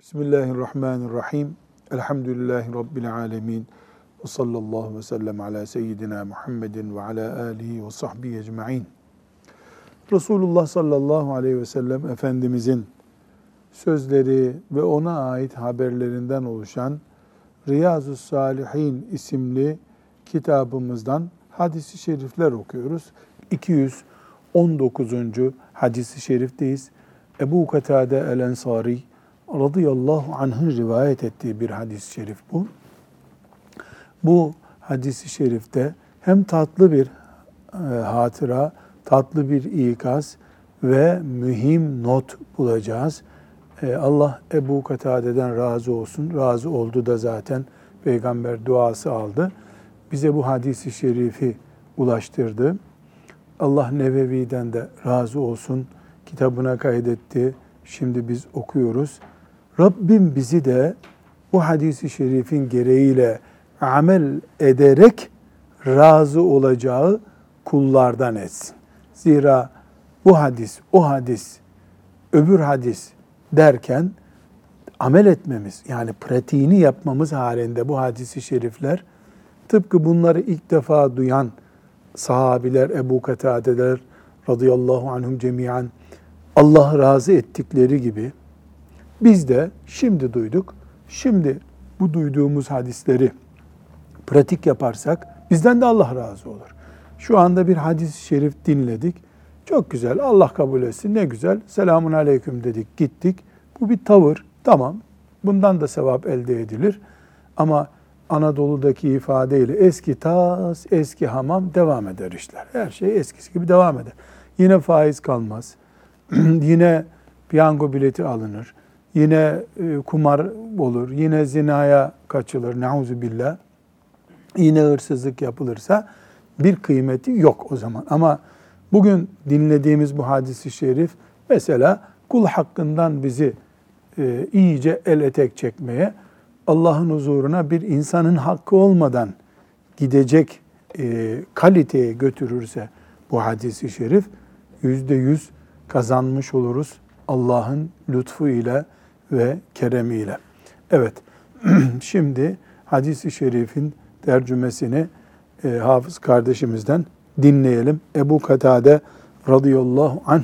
Bismillahirrahmanirrahim. Elhamdülillahi Rabbil alemin. Ve sallallahu ve sellem ala seyyidina Muhammedin ve ala alihi ve sahbihi ecma'in. Resulullah sallallahu aleyhi ve sellem Efendimizin sözleri ve ona ait haberlerinden oluşan Riyazu Salihin isimli kitabımızdan hadisi şerifler okuyoruz. 219. hadisi şerifteyiz. Ebu Katade el-Ensari radıyallahu anh'ın rivayet ettiği bir hadis-i şerif bu. Bu hadisi şerifte hem tatlı bir e, hatıra, tatlı bir ikaz ve mühim not bulacağız. E, Allah Ebu Katade'den razı olsun. Razı oldu da zaten peygamber duası aldı. Bize bu hadisi şerifi ulaştırdı. Allah Nevevi'den de razı olsun. Kitabına kaydetti. Şimdi biz okuyoruz. Rabbim bizi de bu hadisi şerifin gereğiyle amel ederek razı olacağı kullardan etsin. Zira bu hadis, o hadis, öbür hadis derken amel etmemiz yani pratiğini yapmamız halinde bu hadisi şerifler tıpkı bunları ilk defa duyan sahabiler, Ebu Katadeler radıyallahu anhum cemiyan Allah razı ettikleri gibi biz de şimdi duyduk. Şimdi bu duyduğumuz hadisleri pratik yaparsak bizden de Allah razı olur. Şu anda bir hadis-i şerif dinledik. Çok güzel. Allah kabul etsin. Ne güzel. Selamun aleyküm dedik. Gittik. Bu bir tavır. Tamam. Bundan da sevap elde edilir. Ama Anadolu'daki ifadeyle eski tas, eski hamam devam eder işler. Her şey eskisi gibi devam eder. Yine faiz kalmaz. Yine piyango bileti alınır yine e, kumar olur, yine zinaya kaçılır, nauzu billah, yine hırsızlık yapılırsa bir kıymeti yok o zaman. Ama bugün dinlediğimiz bu hadisi şerif mesela kul hakkından bizi e, iyice el etek çekmeye, Allah'ın huzuruna bir insanın hakkı olmadan gidecek e, kaliteye götürürse bu hadisi şerif yüzde yüz kazanmış oluruz Allah'ın lütfu ile ve keremiyle. Evet, şimdi hadisi şerifin tercümesini e, hafız kardeşimizden dinleyelim. Ebu Katade radıyallahu anh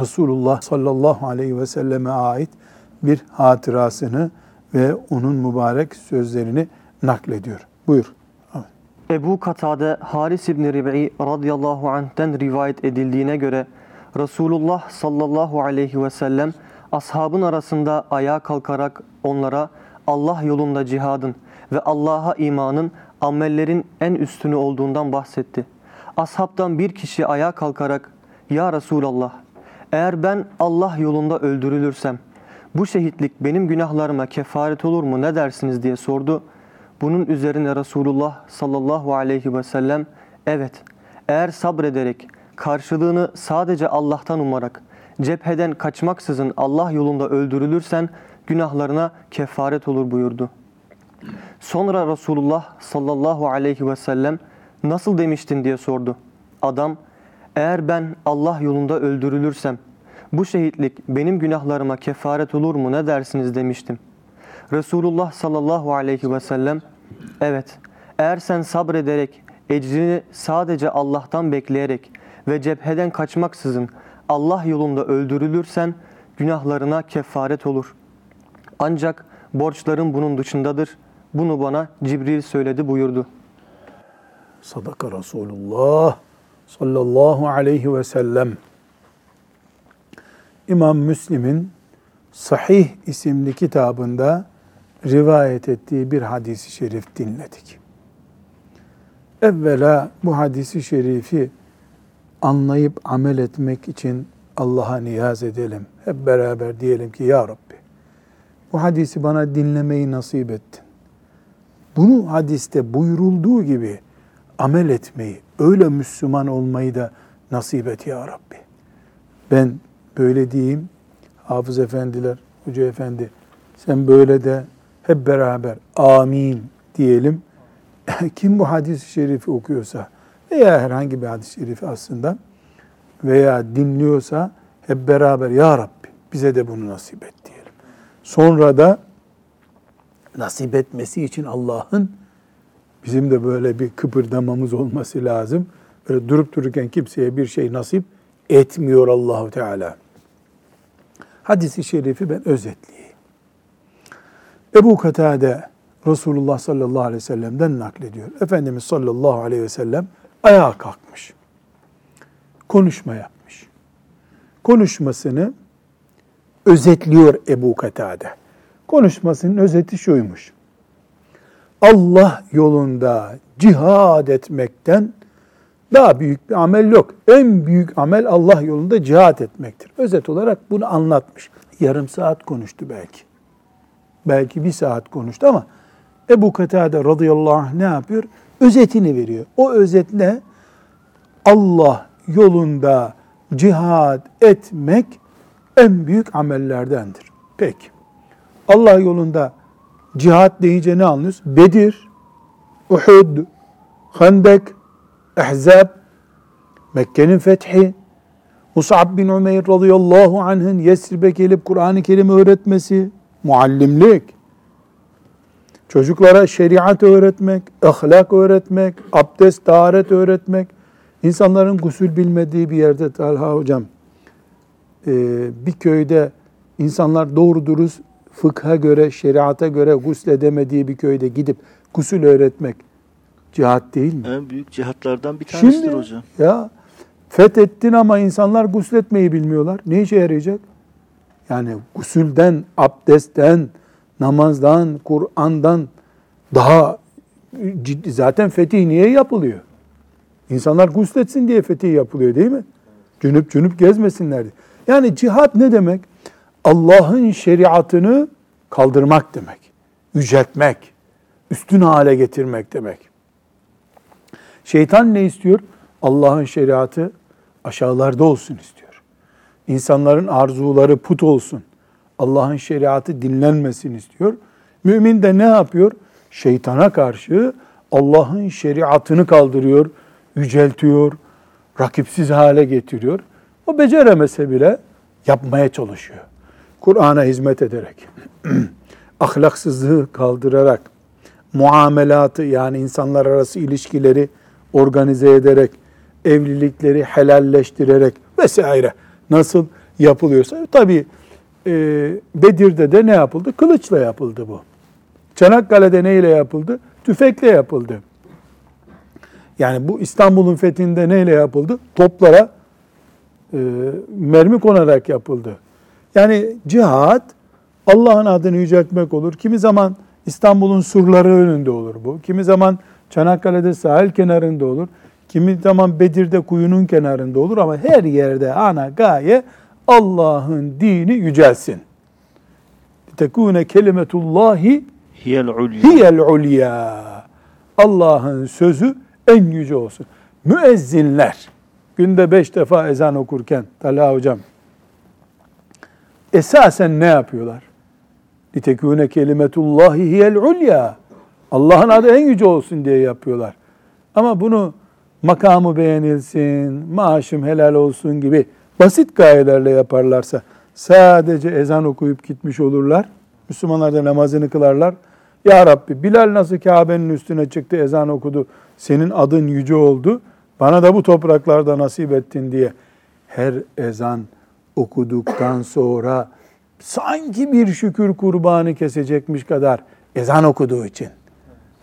Resulullah sallallahu aleyhi ve selleme ait bir hatırasını ve onun mübarek sözlerini naklediyor. Buyur. Ebu Katade Haris İbni Rib'i radıyallahu anh'ten rivayet edildiğine göre Resulullah sallallahu aleyhi ve sellem ashabın arasında ayağa kalkarak onlara Allah yolunda cihadın ve Allah'a imanın amellerin en üstünü olduğundan bahsetti. Ashabtan bir kişi ayağa kalkarak Ya Resulallah eğer ben Allah yolunda öldürülürsem bu şehitlik benim günahlarıma kefaret olur mu ne dersiniz diye sordu. Bunun üzerine Resulullah sallallahu aleyhi ve sellem evet eğer sabrederek karşılığını sadece Allah'tan umarak cepheden kaçmaksızın Allah yolunda öldürülürsen günahlarına kefaret olur buyurdu. Sonra Resulullah sallallahu aleyhi ve sellem nasıl demiştin diye sordu. Adam eğer ben Allah yolunda öldürülürsem bu şehitlik benim günahlarıma kefaret olur mu ne dersiniz demiştim. Resulullah sallallahu aleyhi ve sellem evet eğer sen sabrederek ecrini sadece Allah'tan bekleyerek ve cepheden kaçmaksızın Allah yolunda öldürülürsen günahlarına kefaret olur. Ancak borçların bunun dışındadır. Bunu bana Cibril söyledi buyurdu. Sadaka Resulullah sallallahu aleyhi ve sellem. İmam Müslim'in Sahih isimli kitabında rivayet ettiği bir hadisi şerif dinledik. Evvela bu hadisi şerifi anlayıp amel etmek için Allah'a niyaz edelim. Hep beraber diyelim ki Ya Rabbi bu hadisi bana dinlemeyi nasip ettin. Bunu hadiste buyurulduğu gibi amel etmeyi, öyle Müslüman olmayı da nasip et Ya Rabbi. Ben böyle diyeyim, hafız efendiler, hoca efendi sen böyle de hep beraber amin diyelim. Kim bu hadis-i şerifi okuyorsa, veya herhangi bir hadis-i şerifi aslında veya dinliyorsa hep beraber Ya Rabbi bize de bunu nasip et diyelim. Sonra da nasip etmesi için Allah'ın bizim de böyle bir kıpırdamamız olması lazım. Böyle durup dururken kimseye bir şey nasip etmiyor Allahu Teala. Hadisi şerifi ben özetleyeyim. Ebu Katade Resulullah sallallahu aleyhi ve sellem'den naklediyor. Efendimiz sallallahu aleyhi ve sellem ayağa kalkmış. Konuşma yapmış. Konuşmasını özetliyor Ebu Katade. Konuşmasının özeti şuymuş. Allah yolunda cihad etmekten daha büyük bir amel yok. En büyük amel Allah yolunda cihad etmektir. Özet olarak bunu anlatmış. Yarım saat konuştu belki. Belki bir saat konuştu ama Ebu Katade radıyallahu anh ne yapıyor? Özetini veriyor. O özet ne? Allah yolunda cihad etmek en büyük amellerdendir. Peki. Allah yolunda cihad deyince ne anlıyoruz? Bedir, Uhud, Hendek, Ehzab, Mekke'nin fethi, Mus'ab bin Umeyr radıyallahu anh'ın Yesrib'e gelip Kur'an-ı Kerim öğretmesi, muallimlik, çocuklara şeriat öğretmek, ahlak öğretmek, abdest, taharet öğretmek, insanların gusül bilmediği bir yerde Talha hocam, bir köyde insanlar doğru dürüst fıkha göre, şeriata göre gusledemediği bir köyde gidip gusül öğretmek cihat değil mi? En büyük cihatlardan bir tanesidir Şimdi, hocam. Ya fethettin ama insanlar gusletmeyi bilmiyorlar. Ne işe yarayacak? Yani gusülden, abdestten, namazdan, Kur'an'dan daha ciddi. Zaten fetih niye yapılıyor? İnsanlar gusletsin diye fetih yapılıyor değil mi? Cünüp cünüp gezmesinler diye. Yani cihat ne demek? Allah'ın şeriatını kaldırmak demek. Yüceltmek, üstün hale getirmek demek. Şeytan ne istiyor? Allah'ın şeriatı aşağılarda olsun istiyor. İnsanların arzuları put olsun. Allah'ın şeriatı dinlenmesin istiyor. Mümin de ne yapıyor? Şeytana karşı Allah'ın şeriatını kaldırıyor, yüceltiyor, rakipsiz hale getiriyor. O beceremese bile yapmaya çalışıyor. Kur'an'a hizmet ederek, ahlaksızlığı kaldırarak, muamelatı yani insanlar arası ilişkileri organize ederek, evlilikleri helalleştirerek vesaire nasıl yapılıyorsa tabi e, Bedir'de de ne yapıldı? Kılıçla yapıldı bu. Çanakkale'de neyle yapıldı? Tüfekle yapıldı. Yani bu İstanbul'un fethinde neyle yapıldı? Toplara e, mermi konarak yapıldı. Yani cihat Allah'ın adını yüceltmek olur. Kimi zaman İstanbul'un surları önünde olur bu. Kimi zaman Çanakkale'de sahil kenarında olur. Kimi zaman Bedir'de kuyunun kenarında olur ama her yerde ana gaye Allah'ın dini yücelsin. Tekune kelimetullahi Hiyel ulya. hiyel ulya. Allah'ın sözü en yüce olsun. Müezzinler günde beş defa ezan okurken Talha hocam esasen ne yapıyorlar? Litekune kelimetullahi hiyel ulya. Allah'ın adı en yüce olsun diye yapıyorlar. Ama bunu makamı beğenilsin, maaşım helal olsun gibi basit gayelerle yaparlarsa sadece ezan okuyup gitmiş olurlar. Müslümanlar da namazını kılarlar. Ya Rabbi Bilal nasıl Kabe'nin üstüne çıktı ezan okudu. Senin adın yüce oldu. Bana da bu topraklarda nasip ettin diye her ezan okuduktan sonra sanki bir şükür kurbanı kesecekmiş kadar ezan okuduğu için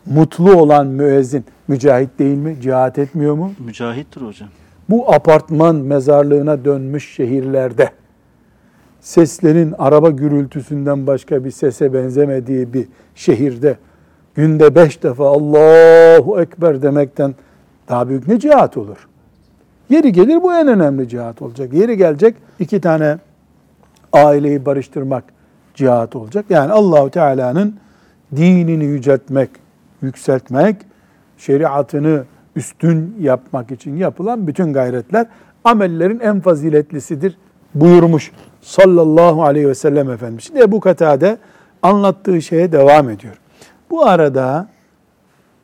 mutlu olan müezzin mücahit değil mi? Cihat etmiyor mu? Mücahittir hocam. Bu apartman mezarlığına dönmüş şehirlerde seslerin araba gürültüsünden başka bir sese benzemediği bir şehirde günde beş defa Allahu Ekber demekten daha büyük ne cihat olur? Yeri gelir bu en önemli cihat olacak. Yeri gelecek iki tane aileyi barıştırmak cihat olacak. Yani Allahu Teala'nın dinini yüceltmek, yükseltmek, şeriatını üstün yapmak için yapılan bütün gayretler amellerin en faziletlisidir buyurmuş sallallahu aleyhi ve sellem Efendimiz. Şimdi Ebu Katade anlattığı şeye devam ediyor. Bu arada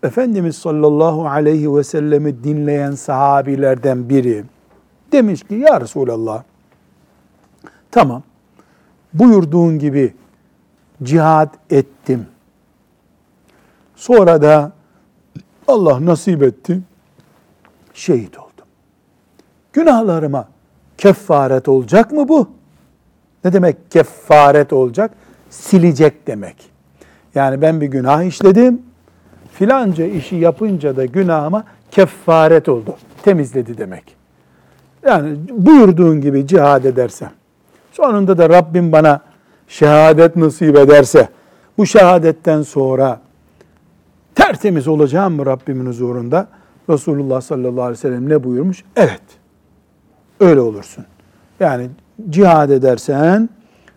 Efendimiz sallallahu aleyhi ve sellemi dinleyen sahabilerden biri demiş ki ya Resulallah tamam buyurduğun gibi cihad ettim. Sonra da Allah nasip etti. Şehit oldum. Günahlarıma kefaret olacak mı bu? Ne demek kefaret olacak? Silecek demek. Yani ben bir günah işledim. Filanca işi yapınca da günahıma kefaret oldu. Temizledi demek. Yani buyurduğun gibi cihad edersem, sonunda da Rabbim bana şehadet nasip ederse, bu şehadetten sonra tertemiz olacağım mı Rabbimin huzurunda? Resulullah sallallahu aleyhi ve sellem ne buyurmuş? Evet, öyle olursun. Yani cihad edersen,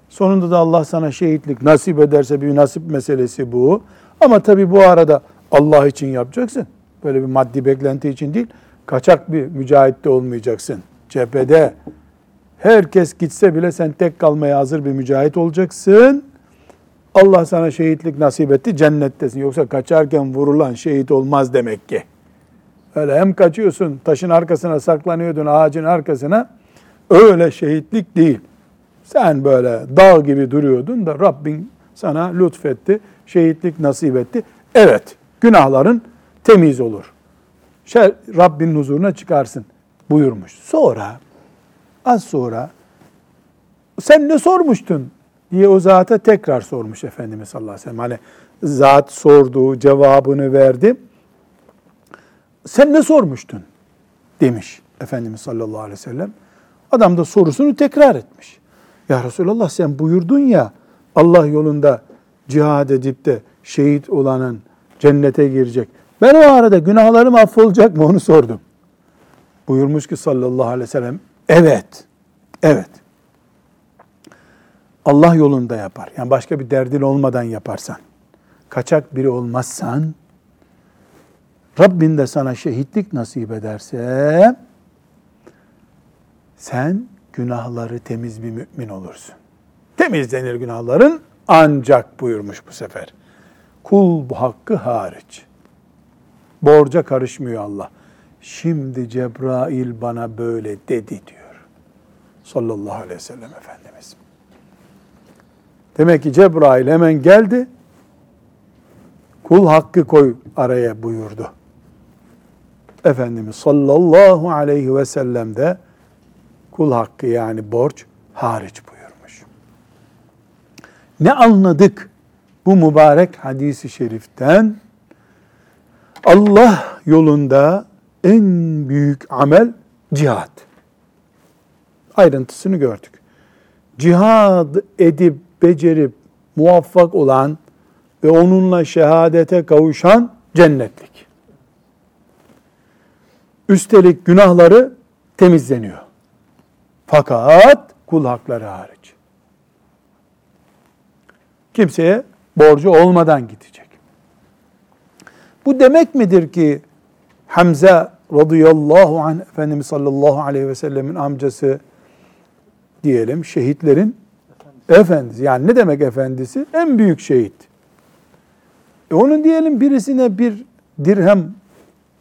sonunda da Allah sana şehitlik nasip ederse bir nasip meselesi bu. Ama tabi bu arada Allah için yapacaksın. Böyle bir maddi beklenti için değil, kaçak bir mücahit de olmayacaksın. Cephede herkes gitse bile sen tek kalmaya hazır bir mücahit olacaksın. Allah sana şehitlik nasip etti, cennettesin. Yoksa kaçarken vurulan şehit olmaz demek ki. Öyle hem kaçıyorsun, taşın arkasına saklanıyordun, ağacın arkasına. Öyle şehitlik değil. Sen böyle dağ gibi duruyordun da Rabbin sana lütfetti, şehitlik nasip etti. Evet, günahların temiz olur. Şey, Rabbin huzuruna çıkarsın buyurmuş. Sonra, az sonra sen ne sormuştun diye o zata tekrar sormuş Efendimiz sallallahu aleyhi ve sellem. Hani zat sorduğu cevabını verdi. Sen ne sormuştun demiş Efendimiz sallallahu aleyhi ve sellem. Adam da sorusunu tekrar etmiş. Ya Resulallah sen buyurdun ya Allah yolunda cihad edip de şehit olanın cennete girecek. Ben o arada günahlarım affolacak mı onu sordum. Buyurmuş ki sallallahu aleyhi ve sellem evet, evet. Allah yolunda yapar. Yani başka bir derdin olmadan yaparsan, kaçak biri olmazsan, Rabbin de sana şehitlik nasip ederse, sen günahları temiz bir mümin olursun. Temizlenir günahların ancak buyurmuş bu sefer. Kul bu hakkı hariç. Borca karışmıyor Allah. Şimdi Cebrail bana böyle dedi diyor. Sallallahu aleyhi ve sellem Efendimiz. Demek ki Cebrail hemen geldi. Kul hakkı koy araya buyurdu. Efendimiz sallallahu aleyhi ve sellem de kul hakkı yani borç hariç buyurmuş. Ne anladık bu mübarek hadisi şeriften? Allah yolunda en büyük amel cihad. Ayrıntısını gördük. Cihad edip, becerip, muvaffak olan ve onunla şehadete kavuşan cennetlik. Üstelik günahları temizleniyor. Fakat kul hakları hariç. Kimseye borcu olmadan gidecek. Bu demek midir ki Hamza radıyallahu anh Efendimiz sallallahu aleyhi ve sellemin amcası diyelim şehitlerin efendisi. Yani ne demek efendisi? En büyük şehit. E onun diyelim birisine bir dirhem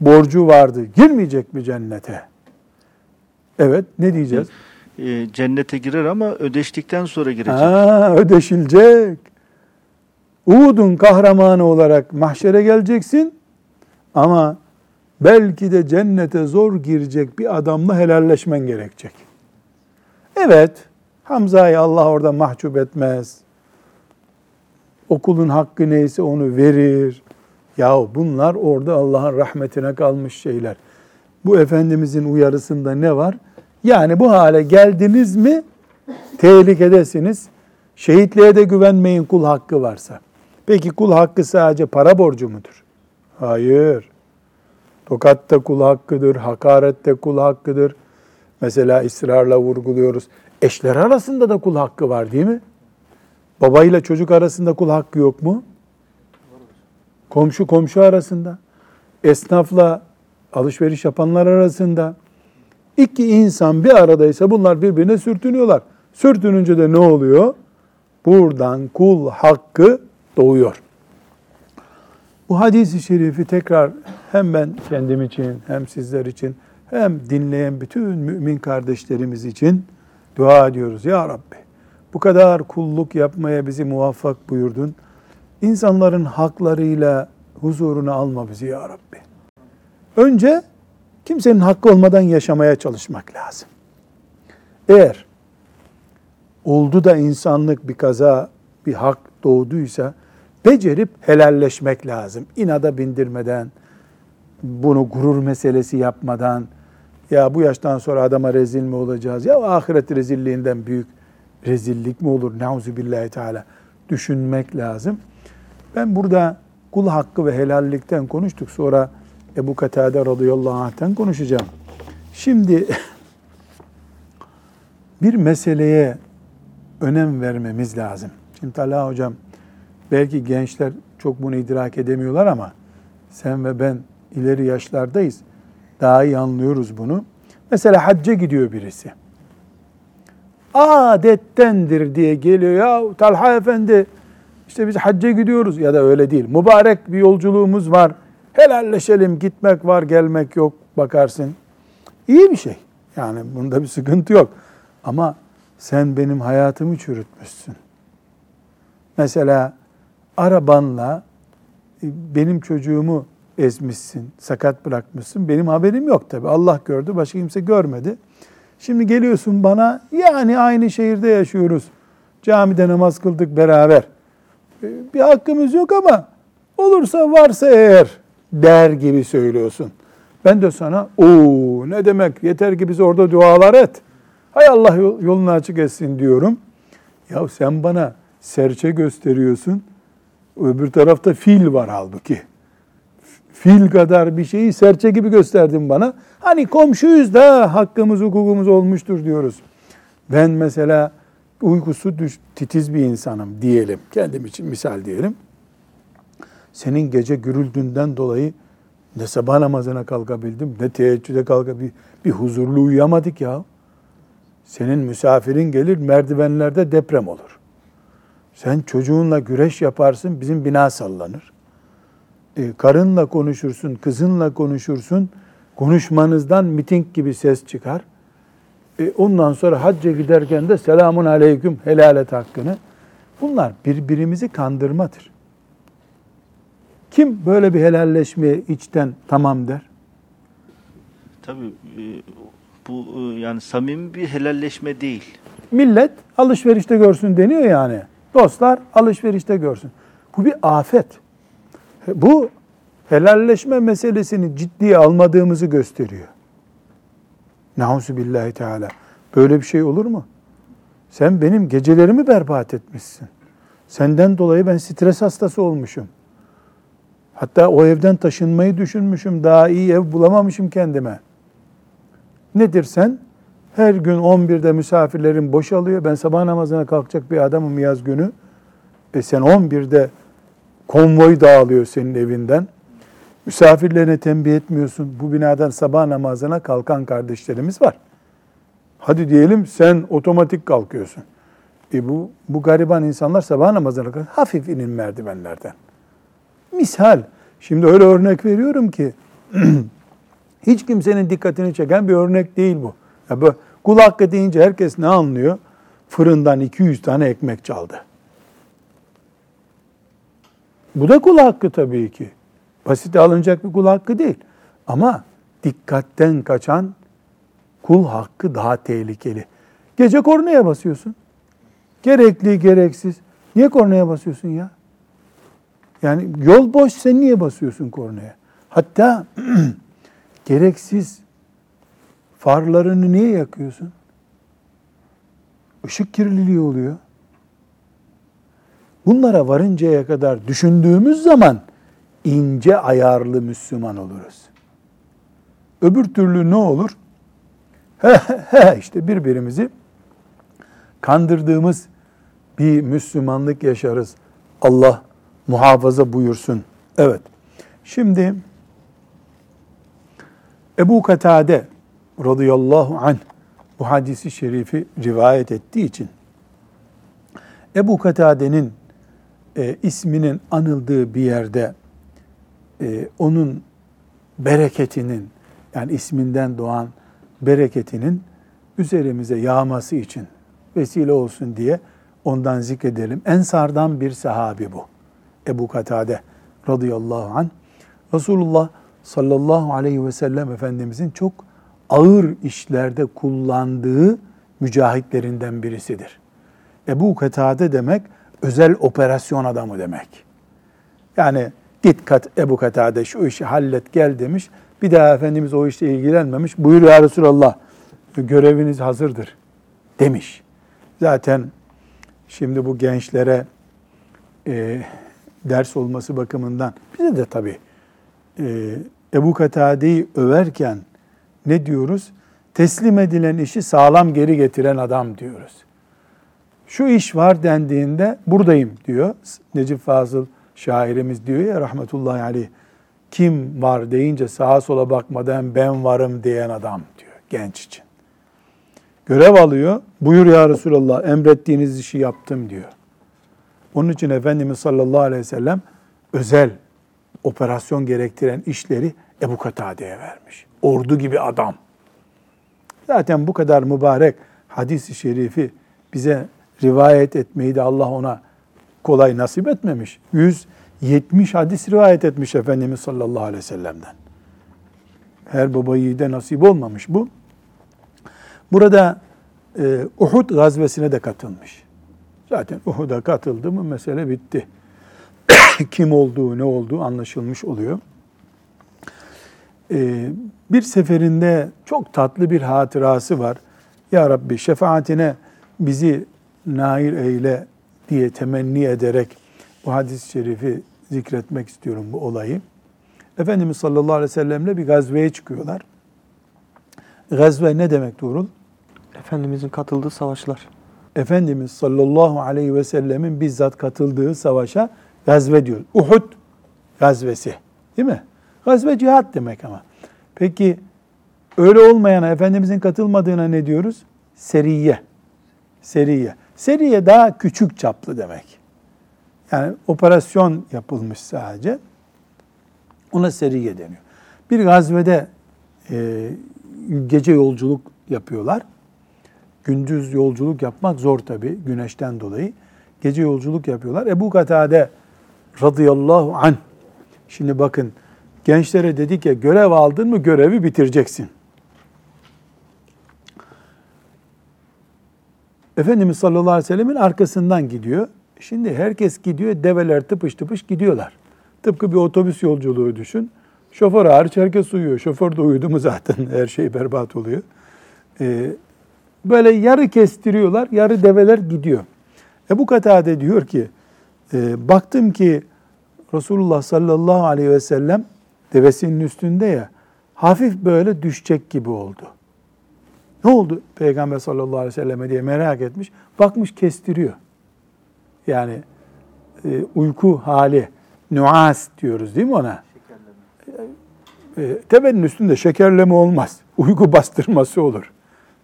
borcu vardı. Girmeyecek mi cennete? Evet ne diyeceğiz? E, cennete girer ama ödeştikten sonra girecek. Ha, ödeşilecek. Uhud'un kahramanı olarak mahşere geleceksin ama belki de cennete zor girecek bir adamla helalleşmen gerekecek. Evet, Hamza'yı Allah orada mahcup etmez. Okulun hakkı neyse onu verir. Yahu bunlar orada Allah'ın rahmetine kalmış şeyler. Bu Efendimizin uyarısında ne var? Yani bu hale geldiniz mi tehlikedesiniz. Şehitliğe de güvenmeyin kul hakkı varsa. Peki kul hakkı sadece para borcu mudur? Hayır. Tokat da kul hakkıdır, hakaret de kul hakkıdır. Mesela ısrarla vurguluyoruz. Eşler arasında da kul hakkı var değil mi? Babayla çocuk arasında kul hakkı yok mu? Komşu komşu arasında, esnafla alışveriş yapanlar arasında. İki insan bir aradaysa bunlar birbirine sürtünüyorlar. Sürtününce de ne oluyor? Buradan kul hakkı doğuyor. Bu hadisi şerifi tekrar hem ben kendim için hem sizler için hem dinleyen bütün mümin kardeşlerimiz için dua ediyoruz. Ya Rabbi Bu kadar kulluk yapmaya bizi muvaffak buyurdun. İnsanların haklarıyla huzuruna alma bizi ya Rabbi. Önce kimsenin hakkı olmadan yaşamaya çalışmak lazım. Eğer oldu da insanlık bir kaza, bir hak doğduysa becerip helalleşmek lazım. İnada bindirmeden, bunu gurur meselesi yapmadan, ya bu yaştan sonra adama rezil mi olacağız? Ya ahiret rezilliğinden büyük rezillik mi olur? Nauzu billahi teala düşünmek lazım. Ben burada kul hakkı ve helallikten konuştuk. Sonra Ebu Katade radıyallahu anh'ten konuşacağım. Şimdi bir meseleye önem vermemiz lazım. Şimdi Talha hocam belki gençler çok bunu idrak edemiyorlar ama sen ve ben ileri yaşlardayız. Daha iyi anlıyoruz bunu. Mesela hacca gidiyor birisi. Adettendir diye geliyor ya Talha Efendi işte biz hacca gidiyoruz ya da öyle değil. Mübarek bir yolculuğumuz var. Helalleşelim gitmek var gelmek yok bakarsın. İyi bir şey. Yani bunda bir sıkıntı yok. Ama sen benim hayatımı çürütmüşsün. Mesela arabanla e, benim çocuğumu ezmişsin, sakat bırakmışsın. Benim haberim yok tabi. Allah gördü, başka kimse görmedi. Şimdi geliyorsun bana, yani aynı şehirde yaşıyoruz. Camide namaz kıldık beraber. E, bir hakkımız yok ama olursa varsa eğer der gibi söylüyorsun. Ben de sana o ne demek yeter ki biz orada dualar et. Hay Allah yolunu açık etsin diyorum. Ya sen bana serçe gösteriyorsun. Öbür tarafta fil var halbuki. Fil kadar bir şeyi serçe gibi gösterdin bana. Hani komşuyuz da hakkımız hukukumuz olmuştur diyoruz. Ben mesela uykusu düş, titiz bir insanım diyelim. Kendim için misal diyelim. Senin gece gürüldüğünden dolayı ne sabah namazına kalkabildim, ne teheccüde kalkabildim. Bir huzurlu uyuyamadık ya. Senin misafirin gelir merdivenlerde deprem olur. Sen çocuğunla güreş yaparsın bizim bina sallanır. E, karınla konuşursun, kızınla konuşursun. Konuşmanızdan miting gibi ses çıkar. E, ondan sonra hacca giderken de selamun aleyküm helal et hakkını. Bunlar birbirimizi kandırmadır. Kim böyle bir helalleşmeye içten tamam der? Tabii e, bu e, yani samimi bir helalleşme değil. Millet alışverişte görsün deniyor yani. Dostlar alışverişte görsün. Bu bir afet. Bu helalleşme meselesini ciddiye almadığımızı gösteriyor. Nauzu billahi teala. Böyle bir şey olur mu? Sen benim gecelerimi berbat etmişsin. Senden dolayı ben stres hastası olmuşum. Hatta o evden taşınmayı düşünmüşüm. Daha iyi ev bulamamışım kendime. Nedir sen? Her gün 11'de misafirlerin boşalıyor. Ben sabah namazına kalkacak bir adamım yaz günü. E sen 11'de konvoy dağılıyor senin evinden. Misafirlerine tembih etmiyorsun. Bu binadan sabah namazına kalkan kardeşlerimiz var. Hadi diyelim sen otomatik kalkıyorsun. E bu, bu gariban insanlar sabah namazına kalkıyor. Hafif inin merdivenlerden. Misal. Şimdi öyle örnek veriyorum ki hiç kimsenin dikkatini çeken bir örnek değil bu. Ya bu kul hakkı deyince herkes ne anlıyor? Fırından 200 tane ekmek çaldı. Bu da kul hakkı tabii ki. Basite alınacak bir kul hakkı değil. Ama dikkatten kaçan kul hakkı daha tehlikeli. Gece kornaya basıyorsun. Gerekli, gereksiz. Niye kornaya basıyorsun ya? Yani yol boş sen niye basıyorsun kornaya? Hatta gereksiz farlarını niye yakıyorsun? Işık kirliliği oluyor. Bunlara varıncaya kadar düşündüğümüz zaman ince ayarlı Müslüman oluruz. Öbür türlü ne olur? He işte birbirimizi kandırdığımız bir Müslümanlık yaşarız. Allah muhafaza buyursun. Evet. Şimdi Ebu Katade radıyallahu anh bu hadisi şerifi rivayet ettiği için Ebu Katade'nin e, isminin anıldığı bir yerde e, onun bereketinin yani isminden doğan bereketinin üzerimize yağması için vesile olsun diye ondan zikredelim. Ensardan bir sahabi bu. Ebu Katade radıyallahu anh. Resulullah sallallahu aleyhi ve sellem Efendimizin çok ağır işlerde kullandığı mücahitlerinden birisidir. Ebu Katade demek özel operasyon adamı demek. Yani git kat Ebu Katade şu işi hallet gel demiş. Bir daha Efendimiz o işle ilgilenmemiş. Buyur ya Resulallah göreviniz hazırdır demiş. Zaten şimdi bu gençlere e, ders olması bakımından bize de tabii e, Ebu Katade'yi överken ne diyoruz? Teslim edilen işi sağlam geri getiren adam diyoruz. Şu iş var dendiğinde buradayım diyor. Necip Fazıl şairimiz diyor ya rahmetullahi aleyh. Kim var deyince sağa sola bakmadan ben varım diyen adam diyor genç için. Görev alıyor. Buyur ya Resulallah emrettiğiniz işi yaptım diyor. Onun için Efendimiz sallallahu aleyhi ve sellem özel operasyon gerektiren işleri Ebu Katade'ye vermiş. Ordu gibi adam. Zaten bu kadar mübarek hadis-i şerifi bize rivayet etmeyi de Allah ona kolay nasip etmemiş. 170 hadis rivayet etmiş Efendimiz sallallahu aleyhi ve sellem'den. Her baba yiğide nasip olmamış bu. Burada e, Uhud gazvesine de katılmış. Zaten Uhud'a katıldı mı mesele bitti. Kim olduğu, ne olduğu anlaşılmış oluyor. E, bir seferinde çok tatlı bir hatırası var. Ya Rabbi şefaatine bizi nail eyle diye temenni ederek bu hadis-i şerifi zikretmek istiyorum bu olayı. Efendimiz sallallahu aleyhi ve sellemle bir gazveye çıkıyorlar. Gazve ne demek Tuğrul? Efendimizin katıldığı savaşlar. Efendimiz sallallahu aleyhi ve sellemin bizzat katıldığı savaşa gazve diyor. Uhud gazvesi değil mi? Gazve cihat demek ama. Peki öyle olmayana, Efendimizin katılmadığına ne diyoruz? Seriye. Seriye. Seriye daha küçük çaplı demek. Yani operasyon yapılmış sadece. Ona seriye deniyor. Bir gazvede e, gece yolculuk yapıyorlar. Gündüz yolculuk yapmak zor tabi güneşten dolayı. Gece yolculuk yapıyorlar. Ebu Katade radıyallahu anh. Şimdi bakın gençlere dedik ya görev aldın mı görevi bitireceksin. Efendimiz sallallahu aleyhi ve sellemin arkasından gidiyor. Şimdi herkes gidiyor, develer tıpış tıpış gidiyorlar. Tıpkı bir otobüs yolculuğu düşün. Şoför hariç herkes uyuyor. Şoför de uyudu mu zaten her şey berbat oluyor. Ee, böyle yarı kestiriyorlar, yarı develer gidiyor. Ebu Katade diyor ki, e, baktım ki Resulullah sallallahu aleyhi ve sellem devesinin üstünde ya, hafif böyle düşecek gibi oldu. Ne oldu Peygamber sallallahu aleyhi ve selleme diye merak etmiş. Bakmış kestiriyor. Yani e, uyku hali, nuas diyoruz değil mi ona? E, tebenin üstünde şekerleme olmaz. Uyku bastırması olur.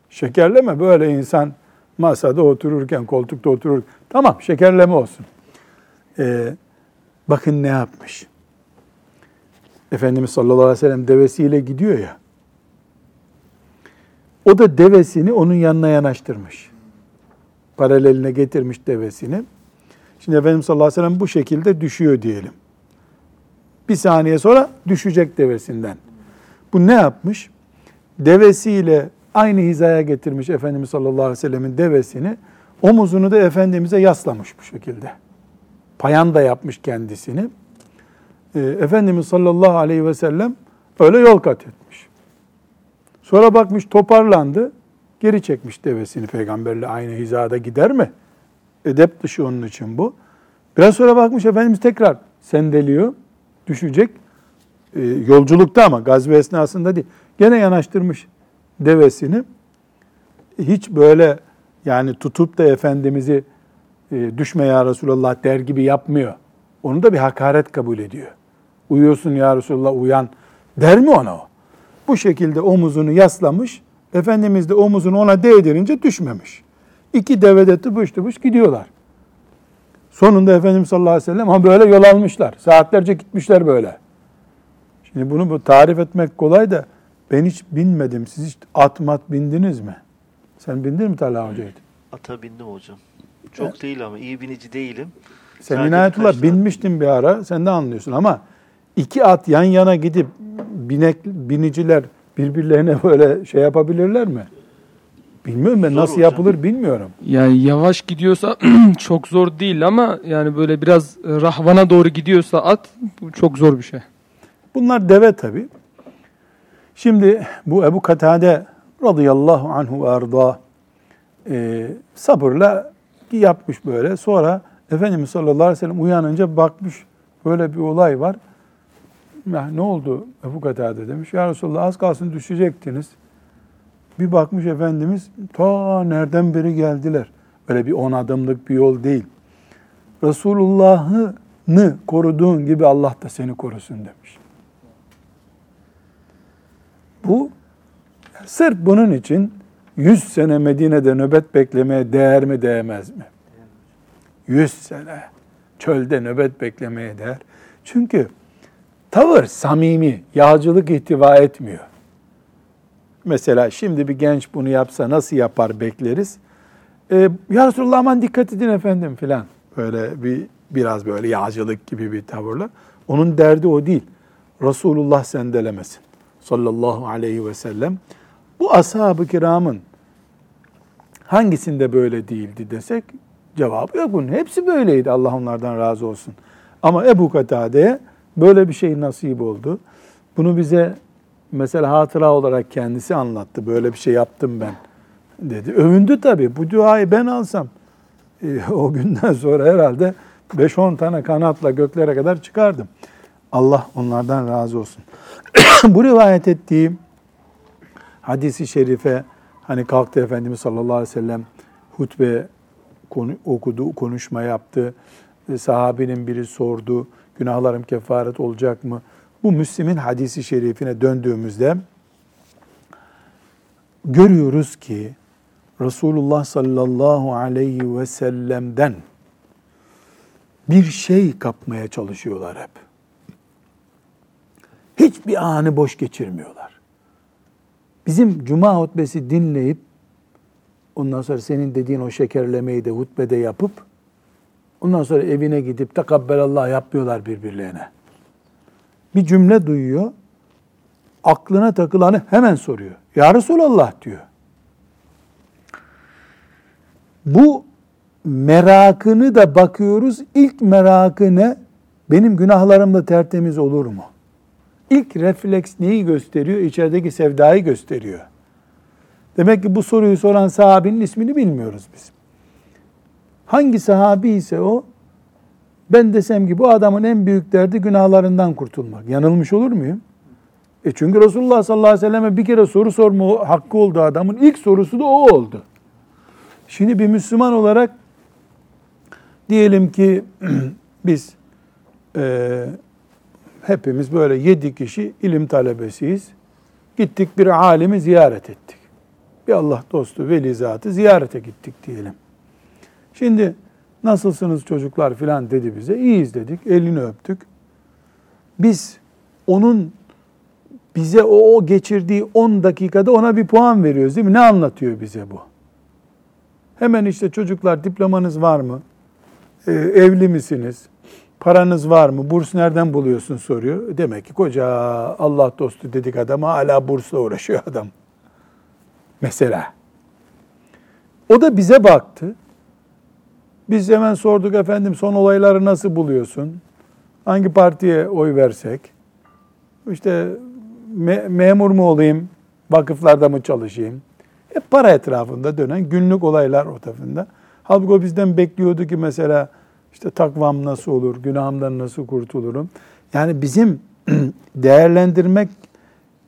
Şekerleme böyle insan masada otururken, koltukta oturur. Tamam şekerleme olsun. E, bakın ne yapmış. Efendimiz sallallahu aleyhi ve sellem devesiyle gidiyor ya. O da devesini onun yanına yanaştırmış. Paraleline getirmiş devesini. Şimdi Efendimiz sallallahu aleyhi ve sellem bu şekilde düşüyor diyelim. Bir saniye sonra düşecek devesinden. Bu ne yapmış? Devesiyle aynı hizaya getirmiş Efendimiz sallallahu aleyhi ve sellemin devesini. Omuzunu da Efendimiz'e yaslamış bu şekilde. Payan da yapmış kendisini. Ee, Efendimiz sallallahu aleyhi ve sellem öyle yol kat etmiş. Sonra bakmış toparlandı. Geri çekmiş devesini peygamberle aynı hizada gider mi? Edep dışı onun için bu. Biraz sonra bakmış Efendimiz tekrar sendeliyor. Düşecek. Ee, yolculukta ama gazve esnasında değil. Gene yanaştırmış devesini. Hiç böyle yani tutup da Efendimiz'i e, düşme ya Resulallah der gibi yapmıyor. Onu da bir hakaret kabul ediyor. Uyuyorsun ya Resulallah uyan der mi ona o? Bu şekilde omuzunu yaslamış. Efendimiz de omuzunu ona değdirince düşmemiş. İki deve de tıpış tıpış gidiyorlar. Sonunda Efendimiz sallallahu aleyhi ve sellem ha böyle yol almışlar. Saatlerce gitmişler böyle. Şimdi bunu bu tarif etmek kolay da ben hiç binmedim. Siz hiç at mat bindiniz mi? Sen bindin mi Talha Hoca'ydı? Ata bindim hocam. Çok değil ama iyi binici değilim. Sen Inayetullah binmiştin bir ara. Sen de anlıyorsun ama iki at yan yana gidip binek biniciler birbirlerine böyle şey yapabilirler mi? Bilmiyorum ben Zor nasıl hocam. yapılır bilmiyorum. Yani yavaş gidiyorsa çok zor değil ama yani böyle biraz rahvana doğru gidiyorsa at bu çok zor bir şey. Bunlar deve tabi. Şimdi bu Ebu Katade radıyallahu anhu ve arda e, sabırla yapmış böyle. Sonra Efendimiz sallallahu aleyhi ve sellem uyanınca bakmış böyle bir olay var. Ne oldu Ebu Katade demiş. Ya Resulallah az kalsın düşecektiniz. Bir bakmış Efendimiz ta nereden beri geldiler. Öyle bir on adımlık bir yol değil. Resulullah'ını koruduğun gibi Allah da seni korusun demiş. Bu sırf bunun için 100 sene Medine'de nöbet beklemeye değer mi değmez mi? 100 sene çölde nöbet beklemeye değer. Çünkü tavır samimi, yağcılık ihtiva etmiyor. Mesela şimdi bir genç bunu yapsa nasıl yapar bekleriz. Ee, ya Resulallah aman dikkat edin efendim filan. Böyle bir biraz böyle yağcılık gibi bir tavırla. Onun derdi o değil. Resulullah sendelemesin. Sallallahu aleyhi ve sellem. Bu ashab-ı kiramın hangisinde böyle değildi desek cevabı yok bunun. Hepsi böyleydi. Allah onlardan razı olsun. Ama Ebu Katade'ye böyle bir şey nasip oldu. Bunu bize mesela hatıra olarak kendisi anlattı. Böyle bir şey yaptım ben dedi. Övündü tabii. Bu duayı ben alsam e, o günden sonra herhalde 5-10 tane kanatla göklere kadar çıkardım. Allah onlardan razı olsun. Bu rivayet ettiğim hadisi şerife hani kalktı Efendimiz sallallahu aleyhi ve sellem hutbe konu, okudu, konuşma yaptı. E, sahabinin biri sordu, günahlarım kefaret olacak mı? Bu Müslim'in hadisi şerifine döndüğümüzde görüyoruz ki Resulullah sallallahu aleyhi ve sellem'den bir şey kapmaya çalışıyorlar hep. Hiçbir anı boş geçirmiyorlar. Bizim cuma hutbesi dinleyip ondan sonra senin dediğin o şekerlemeyi de hutbede yapıp ondan sonra evine gidip tekabbelallah yapmıyorlar birbirlerine. Bir cümle duyuyor, aklına takılanı hemen soruyor. Ya Resulallah diyor. Bu merakını da bakıyoruz. İlk merakı ne? Benim günahlarım da tertemiz olur mu? İlk refleks neyi gösteriyor? İçerideki sevdayı gösteriyor. Demek ki bu soruyu soran sahabinin ismini bilmiyoruz biz. Hangi sahabi ise o, ben desem ki bu adamın en büyük derdi günahlarından kurtulmak. Yanılmış olur muyum? E çünkü Resulullah sallallahu aleyhi ve selleme bir kere soru sorma hakkı oldu adamın. İlk sorusu da o oldu. Şimdi bir Müslüman olarak diyelim ki biz e, hepimiz böyle yedi kişi ilim talebesiyiz. Gittik bir alimi ziyaret ettik. Bir Allah dostu, veli zatı ziyarete gittik diyelim. Şimdi nasılsınız çocuklar filan dedi bize. İyiyiz dedik, elini öptük. Biz onun bize o, o geçirdiği 10 dakikada ona bir puan veriyoruz değil mi? Ne anlatıyor bize bu? Hemen işte çocuklar diplomanız var mı? Ee, evli misiniz? Paranız var mı? Burs nereden buluyorsun soruyor. Demek ki koca Allah dostu dedik adama hala bursla uğraşıyor adam. Mesela. O da bize baktı. Biz hemen sorduk efendim son olayları nasıl buluyorsun? Hangi partiye oy versek? İşte me- memur mu olayım? Vakıflarda mı çalışayım? Hep para etrafında dönen günlük olaylar o tarafında. Halbuki o bizden bekliyordu ki mesela işte takvam nasıl olur, günahımdan nasıl kurtulurum? Yani bizim değerlendirmek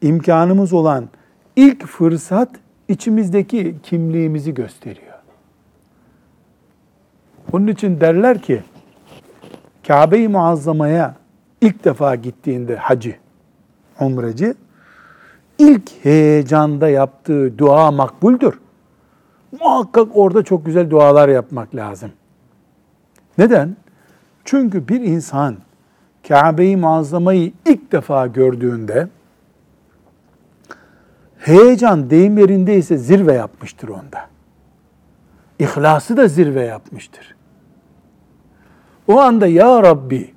imkanımız olan ilk fırsat içimizdeki kimliğimizi gösteriyor. Onun için derler ki Kabe-i Muazzama'ya ilk defa gittiğinde hacı, umreci ilk heyecanda yaptığı dua makbuldür. Muhakkak orada çok güzel dualar yapmak lazım. Neden? Çünkü bir insan Kabe-i Muazzama'yı ilk defa gördüğünde heyecan deyim yerindeyse zirve yapmıştır onda. İhlası da zirve yapmıştır. O anda ya Rabbi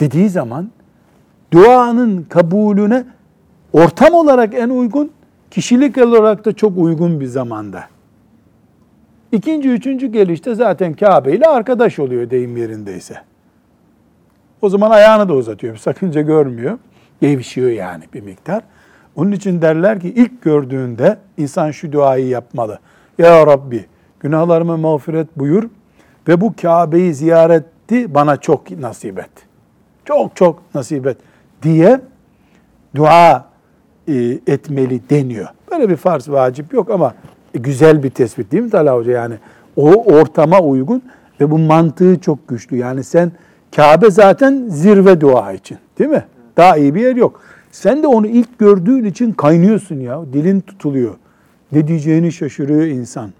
dediği zaman duanın kabulüne ortam olarak en uygun, kişilik olarak da çok uygun bir zamanda. İkinci, üçüncü gelişte zaten Kabe ile arkadaş oluyor deyim yerindeyse. O zaman ayağını da uzatıyor. Sakınca görmüyor. Gevşiyor yani bir miktar. Onun için derler ki ilk gördüğünde insan şu duayı yapmalı. Ya Rabbi günahlarımı mağfiret buyur ve bu Kabe'yi ziyareti bana çok nasip et. Çok çok nasip et diye dua e, etmeli deniyor. Böyle bir farz vacip yok ama güzel bir tespit değil mi Talha Hoca? Yani o ortama uygun ve bu mantığı çok güçlü. Yani sen Kabe zaten zirve dua için değil mi? Daha iyi bir yer yok. Sen de onu ilk gördüğün için kaynıyorsun ya. Dilin tutuluyor. Ne diyeceğini şaşırıyor insan.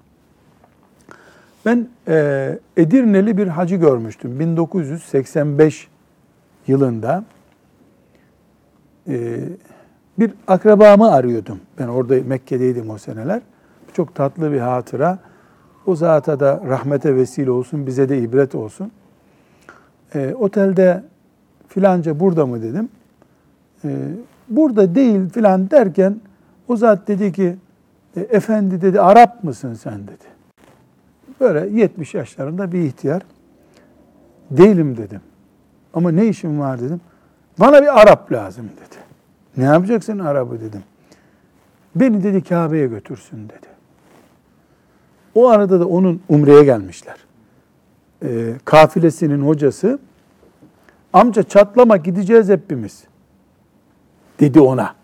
Ben e, Edirneli bir hacı görmüştüm. 1985 yılında e, bir akrabamı arıyordum. Ben orada Mekke'deydim o seneler. Çok tatlı bir hatıra. O zata da rahmete vesile olsun, bize de ibret olsun. E, otelde filanca burada mı dedim. E, burada değil filan derken o zat dedi ki e, efendi dedi Arap mısın sen dedi. Böyle 70 yaşlarında bir ihtiyar. Değilim dedim. Ama ne işim var dedim. Bana bir Arap lazım dedi. Ne yapacaksın Arap'ı dedim. Beni dedi Kabe'ye götürsün dedi. O arada da onun umreye gelmişler. Ee, kafilesinin hocası amca çatlama gideceğiz hepimiz dedi ona.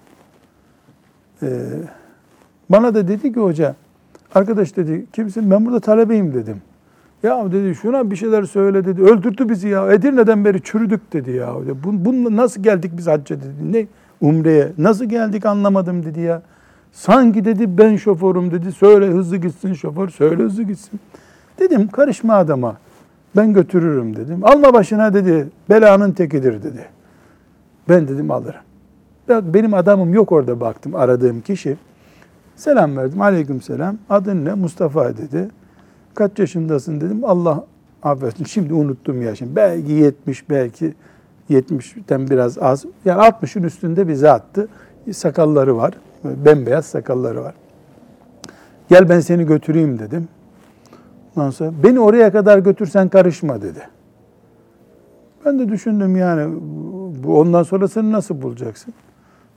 Ee, bana da dedi ki hoca arkadaş dedi kimsin ben burada talebeyim dedim. Ya dedi şuna bir şeyler söyle dedi. Öldürdü bizi ya. Edirne'den beri çürüdük dedi ya. Bu, bununla nasıl geldik biz hacca dedi. Ne umreye nasıl geldik anlamadım dedi ya. Sanki dedi ben şoförüm dedi. Söyle hızlı gitsin şoför. Söyle hızlı gitsin. Dedim karışma adama. Ben götürürüm dedim. Alma başına dedi. Belanın tekidir dedi. Ben dedim alırım. Benim adamım yok orada baktım aradığım kişi. Selam verdim. Aleyküm selam. Adın ne? Mustafa dedi. Kaç yaşındasın dedim. Allah affetsin. Şimdi unuttum yaşım. Belki 70, belki 70'ten biraz az. Yani 60'ın üstünde bir zattı. Sakalları var. Bembeyaz sakalları var. Gel ben seni götüreyim dedim. Ondan sonra beni oraya kadar götürsen karışma dedi. Ben de düşündüm yani bu ondan sonrasını nasıl bulacaksın?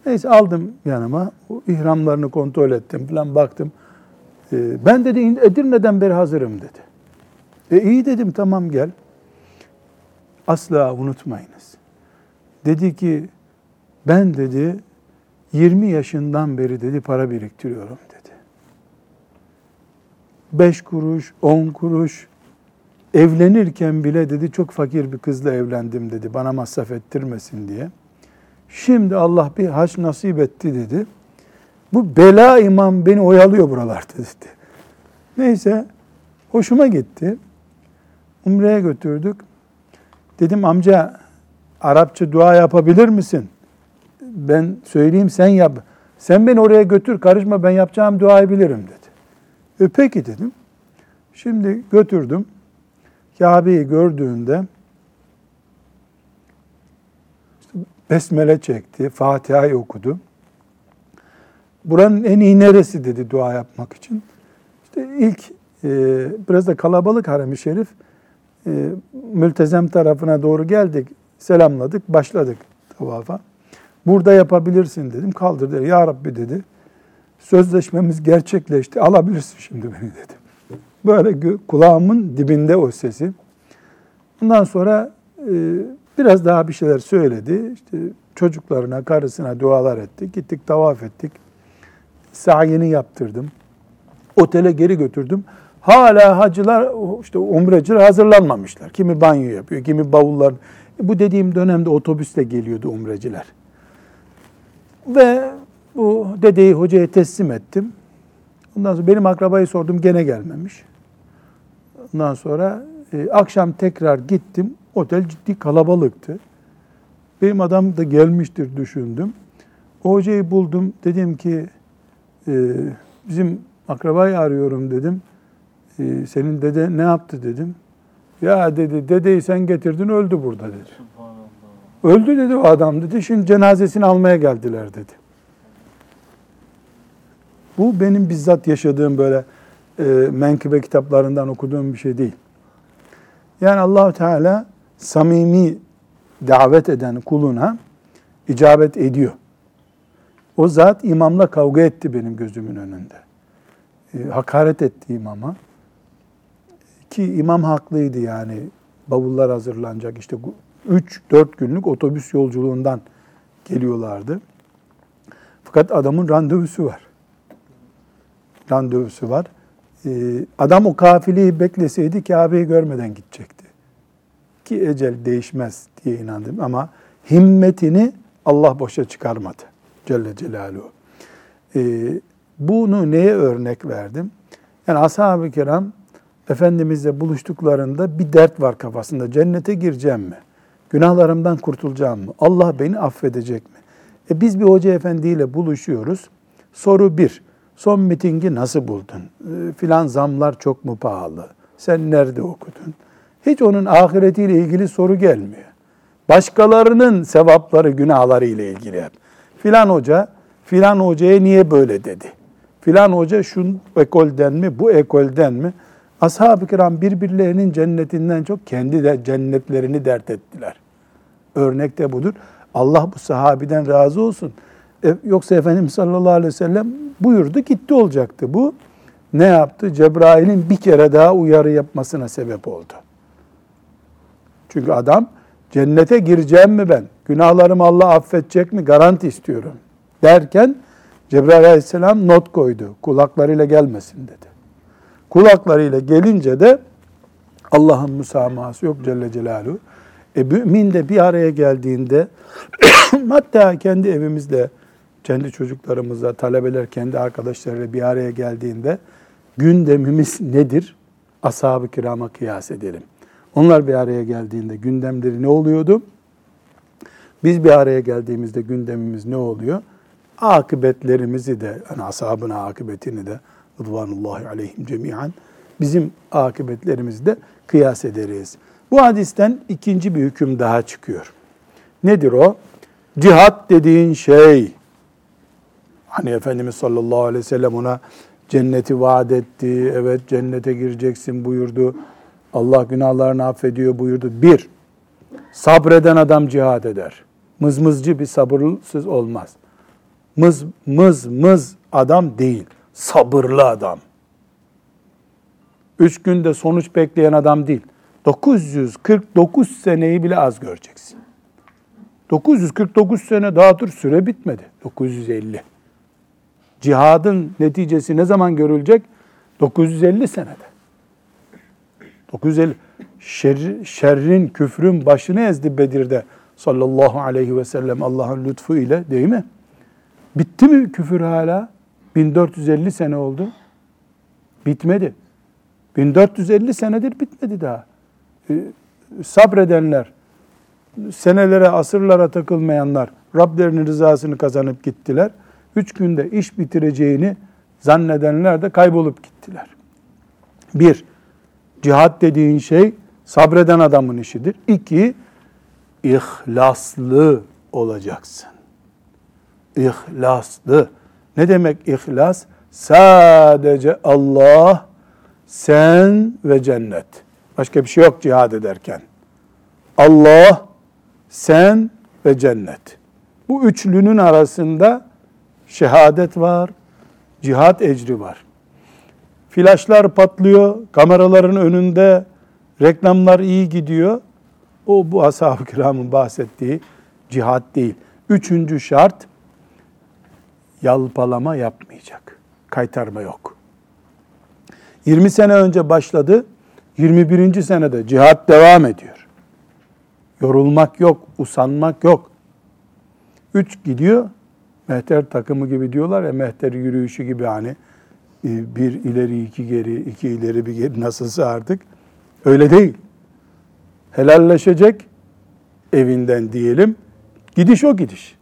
Neyse aldım yanıma. O ihramlarını kontrol ettim falan baktım. Ee, ben dedi Edirne'den beri hazırım dedi. E iyi dedim tamam gel. Asla unutmayınız. Dedi ki ben dedi 20 yaşından beri dedi para biriktiriyorum dedi. 5 kuruş, 10 kuruş evlenirken bile dedi çok fakir bir kızla evlendim dedi. Bana masraf ettirmesin diye. Şimdi Allah bir haç nasip etti dedi. Bu bela imam beni oyalıyor buralarda dedi. Neyse hoşuma gitti. Umre'ye götürdük. Dedim amca Arapça dua yapabilir misin? Ben söyleyeyim sen yap. Sen beni oraya götür karışma ben yapacağım duayı bilirim dedi. E peki dedim. Şimdi götürdüm. Kabe'yi gördüğünde besmele çekti, Fatiha'yı okudu. Buranın en iyi neresi dedi dua yapmak için. İşte ilk e, biraz da kalabalık harem-i şerif e, mültezem tarafına doğru geldik, selamladık, başladık tavafa. Burada yapabilirsin dedim. Kaldır dedi. Ya Rabbi dedi. Sözleşmemiz gerçekleşti. Alabilirsin şimdi beni dedi. Böyle kulağımın dibinde o sesi. Ondan sonra e, biraz daha bir şeyler söyledi. İşte çocuklarına, karısına dualar ettik. Gittik, tavaf ettik. Sa'yini yaptırdım. Otele geri götürdüm. Hala hacılar, işte umreciler hazırlanmamışlar. Kimi banyo yapıyor, kimi bavullar. Bu dediğim dönemde otobüsle geliyordu umreciler. Ve bu dedeyi hocaya teslim ettim. Ondan sonra benim akrabayı sordum, gene gelmemiş. Ondan sonra e, akşam tekrar gittim. Otel ciddi kalabalıktı. Benim adam da gelmiştir düşündüm. O hocayı buldum. Dedim ki e, bizim akrabayı arıyorum dedim. "E, senin dede ne yaptı dedim. Ya dedi dedeyi sen getirdin öldü burada dedi. Öldü dedi o adam dedi. Şimdi cenazesini almaya geldiler dedi. Bu benim bizzat yaşadığım böyle e, menkıbe kitaplarından okuduğum bir şey değil. Yani Allahu Teala samimi davet eden kuluna icabet ediyor. O zat imamla kavga etti benim gözümün önünde. E, hakaret etti imama. Ki imam haklıydı yani. Bavullar hazırlanacak işte 3-4 günlük otobüs yolculuğundan geliyorlardı. Fakat adamın randevusu var. Randevusu var. Ee, adam o kafileyi bekleseydi Kabe'yi görmeden gidecekti. Ki ecel değişmez diye inandım ama himmetini Allah boşa çıkarmadı. Celle Celaluhu. Ee, bunu neye örnek verdim? Yani ashab-ı kiram Efendimizle buluştuklarında bir dert var kafasında. Cennete gireceğim mi? Günahlarımdan kurtulacağım mı? Allah beni affedecek mi? E biz bir hoca efendiyle buluşuyoruz. Soru bir, son mitingi nasıl buldun? E, filan zamlar çok mu pahalı? Sen nerede okudun? Hiç onun ahiretiyle ilgili soru gelmiyor. Başkalarının sevapları, günahları ile ilgili hep. Filan hoca, filan hocaya niye böyle dedi? Filan hoca şu ekolden mi, bu ekolden mi? Ashab-ı kiram birbirlerinin cennetinden çok kendi de cennetlerini dert ettiler. Örnek de budur. Allah bu sahabiden razı olsun. E, yoksa Efendimiz sallallahu aleyhi ve sellem buyurdu gitti olacaktı. Bu ne yaptı? Cebrail'in bir kere daha uyarı yapmasına sebep oldu. Çünkü adam cennete gireceğim mi ben? Günahlarımı Allah affedecek mi? Garanti istiyorum. Derken Cebrail aleyhisselam not koydu. Kulaklarıyla gelmesin dedi. Kulaklarıyla gelince de Allah'ın müsamahası yok Celle Celaluhu. E mümin de bir araya geldiğinde hatta kendi evimizde, kendi çocuklarımızla, talebeler kendi arkadaşlarıyla bir araya geldiğinde gündemimiz nedir? Ashab-ı kirama kıyas edelim. Onlar bir araya geldiğinde gündemleri ne oluyordu? Biz bir araya geldiğimizde gündemimiz ne oluyor? Akıbetlerimizi de, yani ashabın akıbetini de Rıdvanullahi aleyhim cemiyen bizim akıbetlerimizi de kıyas ederiz. Bu hadisten ikinci bir hüküm daha çıkıyor. Nedir o? Cihat dediğin şey, hani Efendimiz sallallahu aleyhi ve sellem ona cenneti vaat etti, evet cennete gireceksin buyurdu, Allah günahlarını affediyor buyurdu. Bir, sabreden adam cihad eder. Mızmızcı bir sabırsız olmaz. Mız, mız, mız adam değil, sabırlı adam. Üç günde sonuç bekleyen adam değil. 949 seneyi bile az göreceksin. 949 sene daha dur süre bitmedi. 950. Cihadın neticesi ne zaman görülecek? 950 senede. 950. Şer, şerrin, küfrün başını ezdi Bedir'de sallallahu aleyhi ve sellem Allah'ın lütfu ile değil mi? Bitti mi küfür hala? 1450 sene oldu. Bitmedi. 1450 senedir bitmedi daha. Ee, sabredenler, senelere, asırlara takılmayanlar Rablerinin rızasını kazanıp gittiler. Üç günde iş bitireceğini zannedenler de kaybolup gittiler. Bir, cihat dediğin şey sabreden adamın işidir. İki, ihlaslı olacaksın. İhlaslı. Ne demek ihlas? Sadece Allah, sen ve cennet. Başka bir şey yok cihad ederken. Allah, sen ve cennet. Bu üçlünün arasında şehadet var, cihat ecri var. Flaşlar patlıyor, kameraların önünde reklamlar iyi gidiyor. O bu ashab-ı kiramın bahsettiği cihat değil. Üçüncü şart yalpalama yapmayacak. Kaytarma yok. 20 sene önce başladı. 21. senede cihat devam ediyor. Yorulmak yok, usanmak yok. Üç gidiyor, mehter takımı gibi diyorlar ya, mehter yürüyüşü gibi hani bir ileri iki geri, iki ileri bir geri nasılsa artık. Öyle değil. Helalleşecek evinden diyelim. Gidiş o gidiş.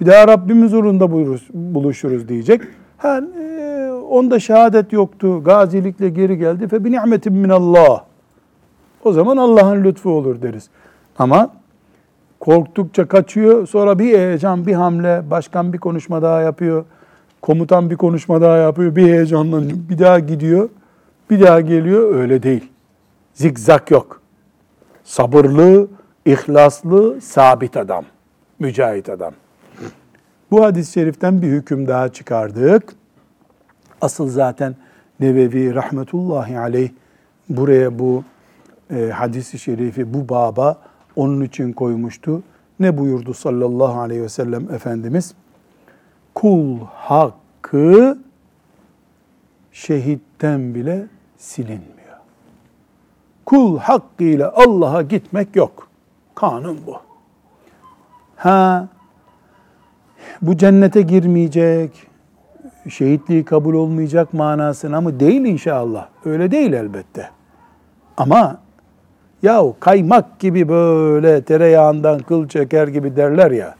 Bir daha Rabbimiz uğrunda buluşuruz diyecek. Ha, e, onda şehadet yoktu. Gazilikle geri geldi. Fe bi ni'metin minallah. O zaman Allah'ın lütfu olur deriz. Ama korktukça kaçıyor. Sonra bir heyecan, bir hamle, başkan bir konuşma daha yapıyor. Komutan bir konuşma daha yapıyor. Bir heyecanlanıyor. Bir daha gidiyor. Bir daha geliyor. Öyle değil. Zikzak yok. Sabırlı, ihlaslı, sabit adam. Mücahit adam. Bu hadis-i şeriften bir hüküm daha çıkardık. Asıl zaten Nevevi rahmetullahi aleyh buraya bu e, hadisi şerifi bu baba onun için koymuştu. Ne buyurdu sallallahu aleyhi ve sellem Efendimiz? Kul hakkı şehitten bile silinmiyor. Kul hakkıyla Allah'a gitmek yok. Kanun bu. Ha bu cennete girmeyecek, şehitliği kabul olmayacak manasına mı? Değil inşallah. Öyle değil elbette. Ama yahu kaymak gibi böyle tereyağından kıl çeker gibi derler ya.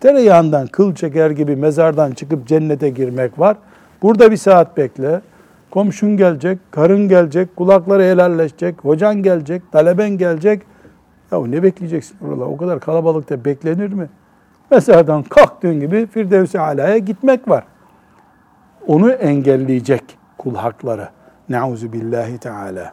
Tereyağından kıl çeker gibi mezardan çıkıp cennete girmek var. Burada bir saat bekle. Komşun gelecek, karın gelecek, kulakları helalleşecek, hocan gelecek, taleben gelecek. Ya ne bekleyeceksin orada? O kadar kalabalıkta beklenir mi? Mezardan kalktığın gibi Firdevs-i Ala'ya gitmek var. Onu engelleyecek kul hakları. Nauzu billahi teala.